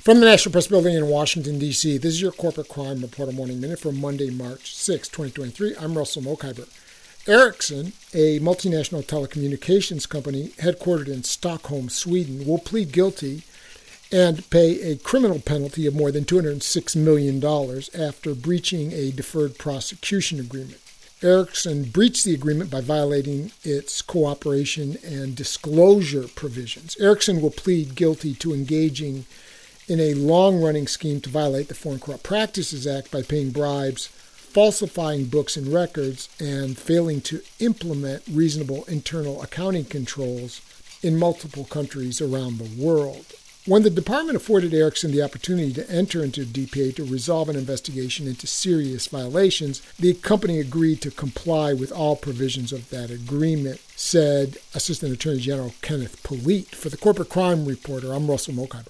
From the National Press Building in Washington, D.C., this is your Corporate Crime Reporter Morning Minute for Monday, March 6, 2023. I'm Russell Mokhiber. Ericsson, a multinational telecommunications company headquartered in Stockholm, Sweden, will plead guilty and pay a criminal penalty of more than $206 million after breaching a deferred prosecution agreement. Ericsson breached the agreement by violating its cooperation and disclosure provisions. Ericsson will plead guilty to engaging in a long running scheme to violate the Foreign Corrupt Practices Act by paying bribes, falsifying books and records, and failing to implement reasonable internal accounting controls in multiple countries around the world. When the department afforded Ericsson the opportunity to enter into DPA to resolve an investigation into serious violations, the company agreed to comply with all provisions of that agreement, said Assistant Attorney General Kenneth Polite. For the Corporate Crime Reporter, I'm Russell Mokhiber.